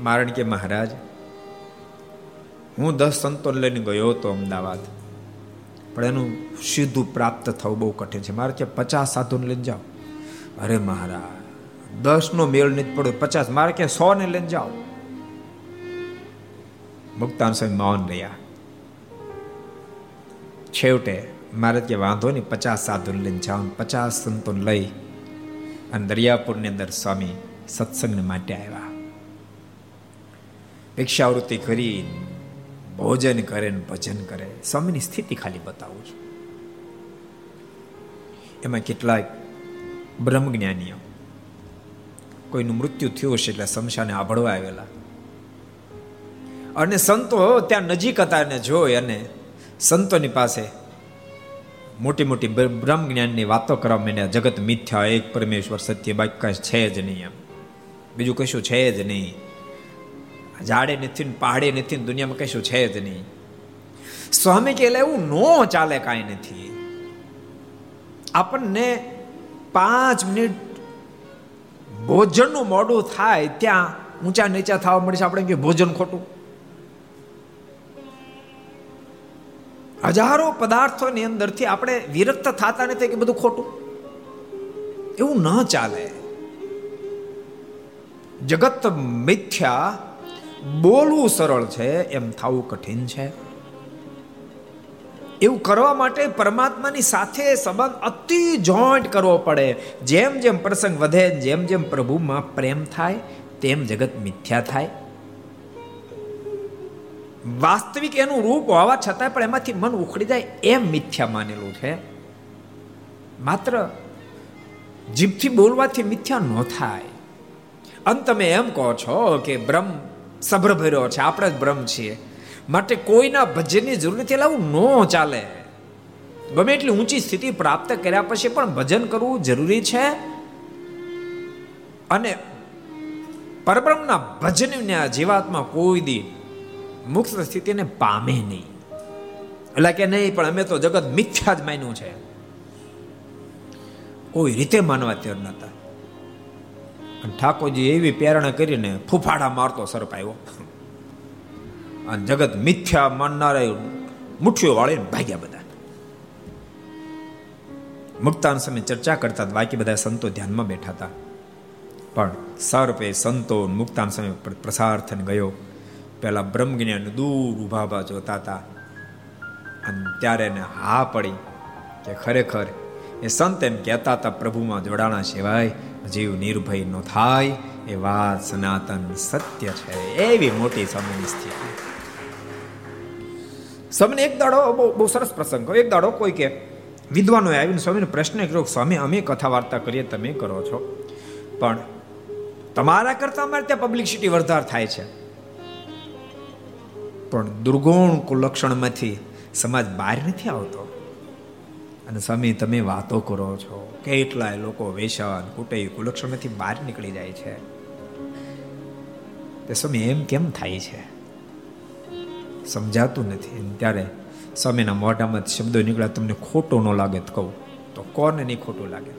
મારણ કે, મહારાજ, હું દસ સંતો લઈને ગયો હતો અમદાવાદ, પણ એનું સીધું પ્રાપ્ત થવું બહુ કઠિન છે. મારે કે પચાસ સાધુને લઈને જાઓ. અરે મહારાજ દસ નો મેળ નથી પડ્યો, પચાસ, મારે કે સો ને લઈને જાઓ. મુક્તાન સ્વામી મૌન રહ્યા. છેવટે મારે કે વાંધો નહીં પચાસ સાધુને લઈને જાઓ પચાસ સંતોને લઈ અને દરિયાપુરની અંદર સ્વામી સત્સંગને માટે આવ્યા. ભિક્ષાવૃત્તિ કરી ભોજન કરે ને ભજન કરે. સ્વામીની સ્થિતિ ખાલી બતાવું છું. એમાં કેટલાક બ્રહ્મજ્ઞાનીઓ, કોઈનું મૃત્યુ થયું હશે એટલે શમશાને આભળવા આવેલા. અને સંતો ત્યાં નજીક હતા અને જોઈ અને સંતોની પાસે મોટી મોટી બ્રહ્મ જ્ઞાનની વાતો કરવા માંડ્યા. જગત મિથ્યા, એક પરમેશ્વર સત્ય, બાકી કાંઈ છે જ નહીં એમ. બીજું કશું છે જ નહીં. ઝાડે નથી ને પહાડે નથી ને દુનિયામાં કશું છે જ નહીં. સ્વામી કે એવું નો ચાલે કાંઈ નથી. આપણને પાંચ મિનિટ ભોજનનું મોડું થાય, ત્યાં ઊંચા નીચા થવા મળે છે. આપણે કે ભોજન ખોટું. હજારો પદાર્થોની અંદરથી આપણે વિરક્ત થતા નથી કે બધું ખોટું. એવું ન ચાલે. જગત મિથ્યા બોલવું સરળ છે, એમ થવું કઠિન છે. એવું કરવા માટે પરમાત્માની સાથે સંબંધ અતિ જોઈન્ટ કરવો પડે. જેમ જેમ પ્રસંગ વધે, જેમ જેમ પ્રભુમાં પ્રેમ થાય, તેમ જગત મિથ્યા થાય. વાસ્તવિક એનું રૂપ હોવા છતાં પણ એમાંથી મન ઉખડી જાય એમ મિથ્યા માનેલું છે. માત્ર જીભથી બોલવાથી મિથ્યા ન થાય. અને તમે એમ કહો છો કે બ્રહ્મ સભ્ર ભર્યો છે, આપણે જ બ્રહ્મ છીએ. માટે કોઈના ભજનની જરૂર નથી એટલે આવું ન ચાલે. ગમે એટલી ઊંચી સ્થિતિ પ્રાપ્ત કર્યા પછી પણ ભજન કરવું જરૂરી છે. અને પરબ્રહ્મના ભજનના જીવાત્મા કોઈ દી મુક્ત સ્થિતિને પામે નહીં. એટલે કે નહીં, પણ અમે તો જગત મિથ્યા જ માન્યું છે. કોઈ રીતે માનવા તૈયાર નતા અને ઠાકોરજી એવી પ્રેરણા કરીને ફૂફાડા મારતો સર્પ આવ્યો. અને જગત મિથ્યા માનનારા મુઠ્ઠીઓ વાળીને ભાગ્યા બધા. મુક્તાન સમય ચર્ચા કરતા બાકી બધા સંતો ધ્યાનમાં બેઠા હતા. પણ સર્પે સંતો મુક્તાન સમય પ્રસાર થઈને ગયો. પેલા બ્રહ્મજ્ઞાન દૂર ઊભા ઊભા જોતા હતા અને ત્યારે એને હા પડી કે ખરેખર એ સંત એમ કહેતા હતા પ્રભુમાં જોડાણા સિવાય જીવ નિર્ભય નો થાય, એ વાત સનાતન સત્ય છે. એવી મોટી સમયની સ્થિતિ સ્વામીને એક દાડો બહુ બહુ સરસ પ્રસંગ એક દાડો કોઈ કે વિદ્વાનો આવીને સ્વામીને પ્રશ્ન કર્યો, સ્વામી, અમે કથા વાર્તા કરીએ, તમે કરો છો. પણ તમારા કરતા અમારે ત્યાં પબ્લિસિટી વધાર થાય છે. પણ દુર્ગુણ કુલક્ષણમાંથી સમાજ બહાર નથી આવતો. અને સ્વામી, તમે વાતો કરો છો. કેટલાય લોકો વેસન કુટે કુલક્ષણમાંથી બહાર નીકળી જાય છે. તે સ્વામી એમ કેમ થાય છે? સમજાતું નથી. ત્યારે સ્વામીના મોઢામાં શબ્દો નીકળ્યા. તમને ખોટો ન લાગે તો કહું. તો કોને નહીં ખોટું લાગે?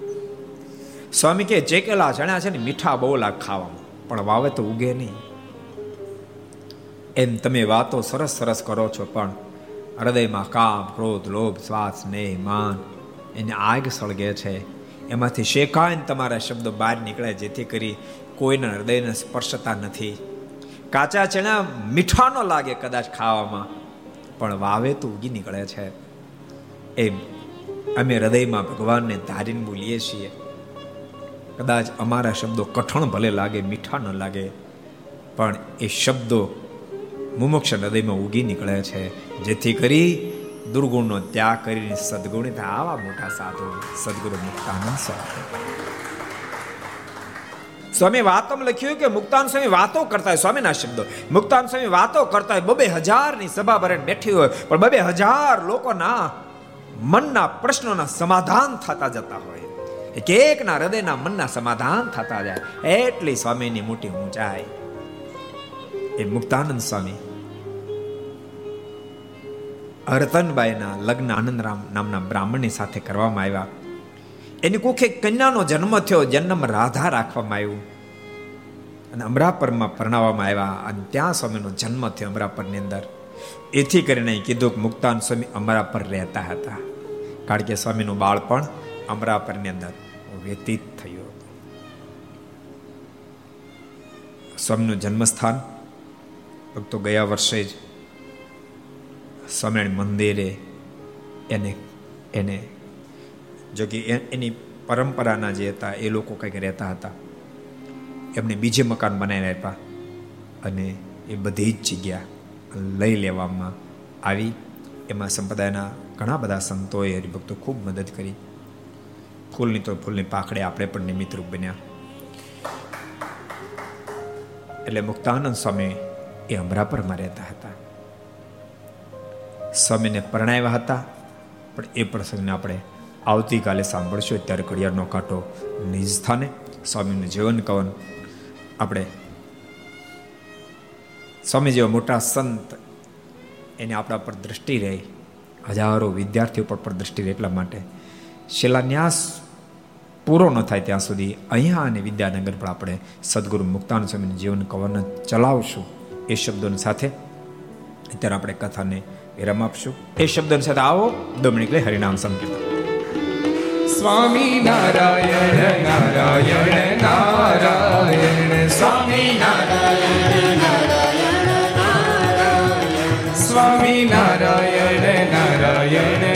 સ્વામી કે ચેકેલા ચણ્યા છે ને, મીઠા બહુ લાગ ખાવામાં પણ વાવે તો ઉગે નહીં. એમ તમે વાતો સરસ સરસ કરો છો, પણ હૃદયમાં કામ, ક્રોધ, લોભ શ્વાસ સ્નેહ, માન એને આગ સળગે છે. એમાંથી શેકાઈને તમારા શબ્દો બહાર નીકળે, જેથી કરી કોઈના હૃદયને સ્પર્શતા નથી. કાચા ચણા મીઠા ન લાગે કદાચ ખાવામાં, પણ વાવે તો ઉગી નીકળે છે. એમ અમે હૃદયમાં ભગવાનને ધારીને બોલીએ છીએ, કદાચ અમારા શબ્દો કઠણ ભલે લાગે, મીઠા ન લાગે, પણ એ શબ્દો મુમુક્ષ હૃદયમાં ઉગી નીકળે છે. જેથી કરી દુર્ગુણનો ત્યાગ કરીને સદગુણ આવા મોટા સાધુ સદગુરુ મુક્તાનંદ સ્વામી. સ્વામી, વાતમ લખ્યું કે મુક્તાન સ્વામી વાતો કરતા હોય, સ્વામીના શબ્દો. મુક્તાન સ્વામી વાતો કરતા હોય, બબે હજારની સભા ભરે બેઠી હોય, પણ બબે હજાર લોકોના મનના પ્રશ્નોના સમાધાન થતા જતા હોય. એક એકના હૃદયના મનના સમાધાન થતા જાય. એટલી સ્વામીની મોટી ઊંચાઈ. એ મુક્તાનંદ સ્વામી રતનબાઈના લગ્ન આનંદરામ નામના બ્રાહ્મણની સાથે કરવામાં આવ્યા. એની કુખે કન્યાનો જન્મ થયો, જન્મ રાધા રાખવામાં આવ્યું. અને અમરાપરમાં પરણાવવામાં આવ્યા અને ત્યાં સ્વામીનો જન્મ થયો અમરાપરની અંદર. એથી કરીને કીધું કે મુક્તાન સ્વામી અમરાપર રહેતા હતા. કારણ કે સ્વામીનું બાળપણ અમરાપરની અંદર વ્યતીત થયું સ્વામીનું જન્મસ્થાન, ભક્તો ગયા વર્ષે જ સ્વામિનારાયણ મંદિરે એને એને, જો કે એની પરંપરાના જે હતા, એ લોકો કંઈક રહેતા હતા. એમને બીજે મકાન બનાવી આપ્યા અને એ બધી જ જગ્યા લઈ લેવામાં આવી. એમાં સંપ્રદાયના ઘણા બધા સંતોએ હરિભક્તો ખૂબ મદદ કરી. ફૂલની તો ફૂલની પાખડે આપણે પણ નિમિત્તરૂપ બન્યા. એટલે મુક્તાનંદ સ્વામી એ અમરાપરમાં રહેતા હતા. સ્વામીને પરણાવ્યા હતા. પણ એ પ્રસંગને આપણે આવતીકાલે સાંભળશું. ત્યારે ઘડિયાળનો કાંટો નિજ સ્થાને સ્વામીનું જીવન કવન. આપણે સ્વામી જેવા મોટા સંત એને આપણા પર દ્રષ્ટિ રહે. હજારો વિદ્યાર્થીઓ પર પર દ્રષ્ટિ રહે એટલા માટે શિલાન્યાસ પૂરો ન થાય ત્યાં સુધી અહીંયા અને વિદ્યાનગર પર આપણે સદગુરુ મુક્તાન સ્વામીનું જીવન કવન ચલાવશું એ શબ્દોની સાથે. અત્યારે આપણે કથાને વિરામ આપશું. એ શબ્દ સાથે આવો. દમણીક કલે હરિનામ સંકીર્તન. સ્વામી નારાયણ નારાયણ નારાયણ સ્વામી નારાયણ સ્વામી નારાયણ. નારાયણ નારાયણ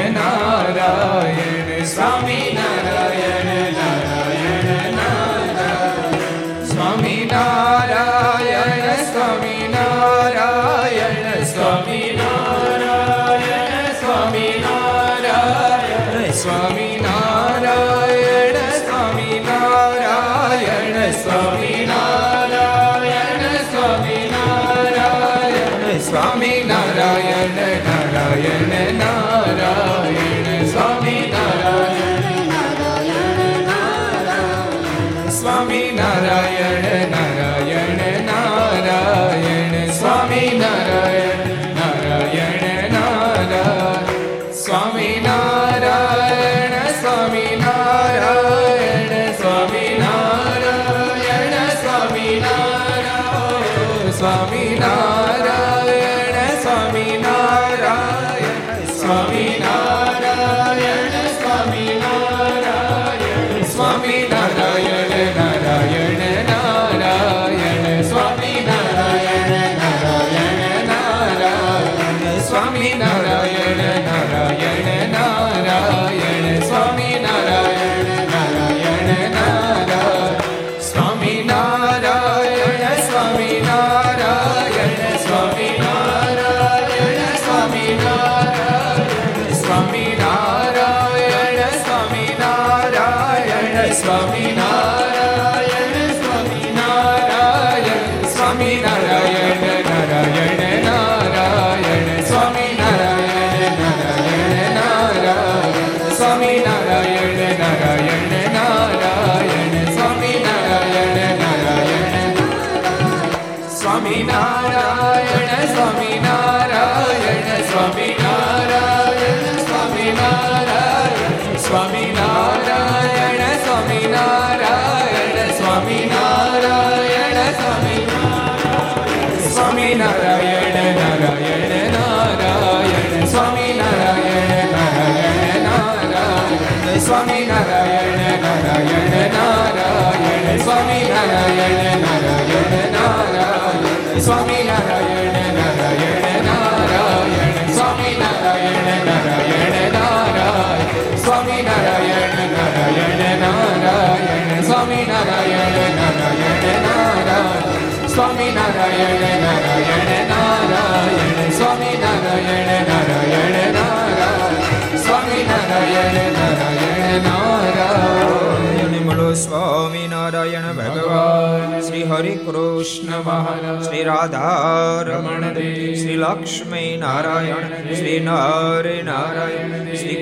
સ્વામિનારાયણ ભગવાન શ્રી હરિ કૃષ્ણ મહારાજ શ્રી રાધા રમણ શ્રી લક્ષ્મી નારાયણ શ્રી નારે નારાયણ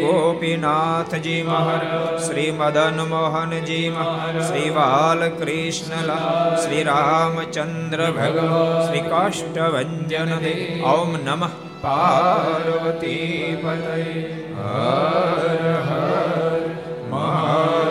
ગોપીનાથજી મહારાજ શ્રી મદન મોહનજી મહારાજ શ્રી બાલકૃષ્ણ શ્રી રામચંદ્ર ભગવાન શ્રી કાષ્ટભન ઓમ નમઃ પાર્વતી પતય હર હર મહારાજ